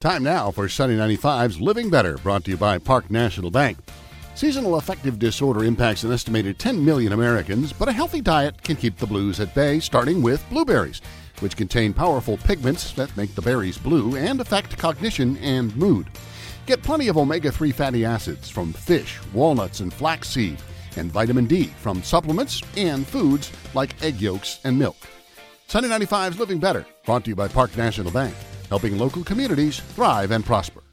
Time now for Sunny 95's Living Better, brought to you by Park National Bank. Seasonal affective disorder impacts an estimated 10 million Americans, but a healthy diet can keep the blues at bay, starting with blueberries, which contain powerful pigments that make the berries blue and affect cognition and mood. Get plenty of omega 3 fatty acids from fish, walnuts, and flaxseed, and vitamin D from supplements and foods like egg yolks and milk. Sunny 95's Living Better, brought to you by Park National Bank, helping local communities thrive and prosper.